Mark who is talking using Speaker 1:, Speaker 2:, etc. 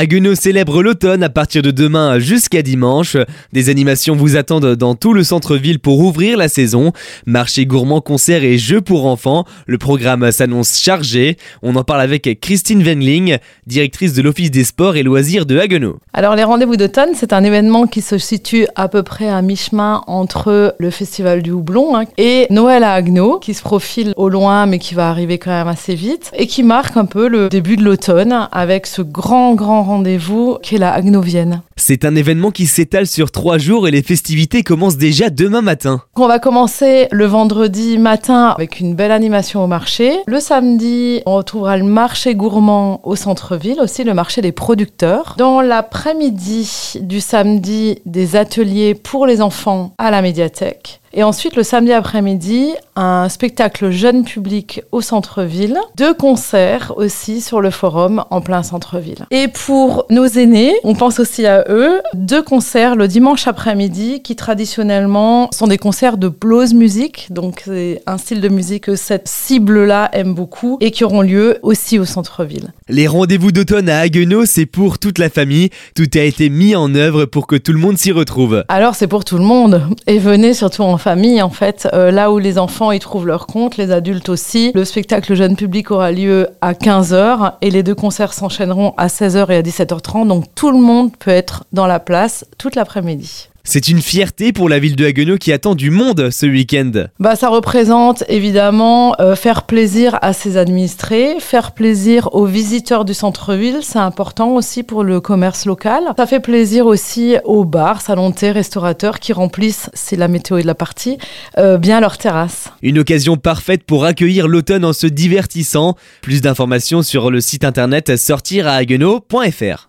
Speaker 1: Haguenau célèbre l'automne à partir de demain jusqu'à dimanche. Des animations vous attendent dans tout le centre-ville pour ouvrir la saison. Marché gourmand, concerts et jeux pour enfants. Le programme s'annonce chargé. On en parle avec Christine Wendling, directrice de l'Office des sports et loisirs de Haguenau.
Speaker 2: Alors les rendez-vous d'automne, c'est un événement qui se situe à peu près à mi-chemin entre le Festival du Houblon hein, et Noël à Haguenau, qui se profile au loin mais qui va arriver quand même assez vite et qui marque un peu le début de l'automne avec ce grand grand rendez-vous qui est la Agnovienne.
Speaker 1: C'est un événement qui s'étale sur trois jours et les festivités commencent déjà demain matin.
Speaker 2: On va commencer le vendredi matin avec une belle animation au marché. Le samedi, on retrouvera le marché gourmand au centre-ville, aussi le marché des producteurs. Dans l'après-midi du samedi, des ateliers pour les enfants à la médiathèque. Et ensuite, le samedi après-midi, un spectacle jeune public au centre-ville, deux concerts aussi sur le forum en plein centre-ville. Et pour nos aînés, on pense aussi à eux, deux concerts le dimanche après-midi qui traditionnellement sont des concerts de blues music, donc c'est un style de musique que cette cible-là aime beaucoup et qui auront lieu aussi au centre-ville.
Speaker 1: Les rendez-vous d'automne à Haguenau, c'est pour toute la famille. Tout a été mis en œuvre pour que tout le monde s'y retrouve.
Speaker 2: Alors c'est pour tout le monde et venez surtout en famille en fait, euh, là où les enfants y trouvent leur compte, les adultes aussi. Le spectacle jeune public aura lieu à 15h et les deux concerts s'enchaîneront à 16h et à 17h30, donc tout le monde peut être dans la place toute l'après-midi.
Speaker 1: C'est une fierté pour la ville de Haguenau qui attend du monde ce week-end.
Speaker 2: Bah, ça représente évidemment euh, faire plaisir à ses administrés, faire plaisir aux visiteurs du centre-ville, c'est important aussi pour le commerce local. Ça fait plaisir aussi aux bars, salons de thé, restaurateurs qui remplissent, si la météo est de la partie, euh, bien leurs terrasses.
Speaker 1: Une occasion parfaite pour accueillir l'automne en se divertissant. Plus d'informations sur le site internet sortirahaguenau.fr.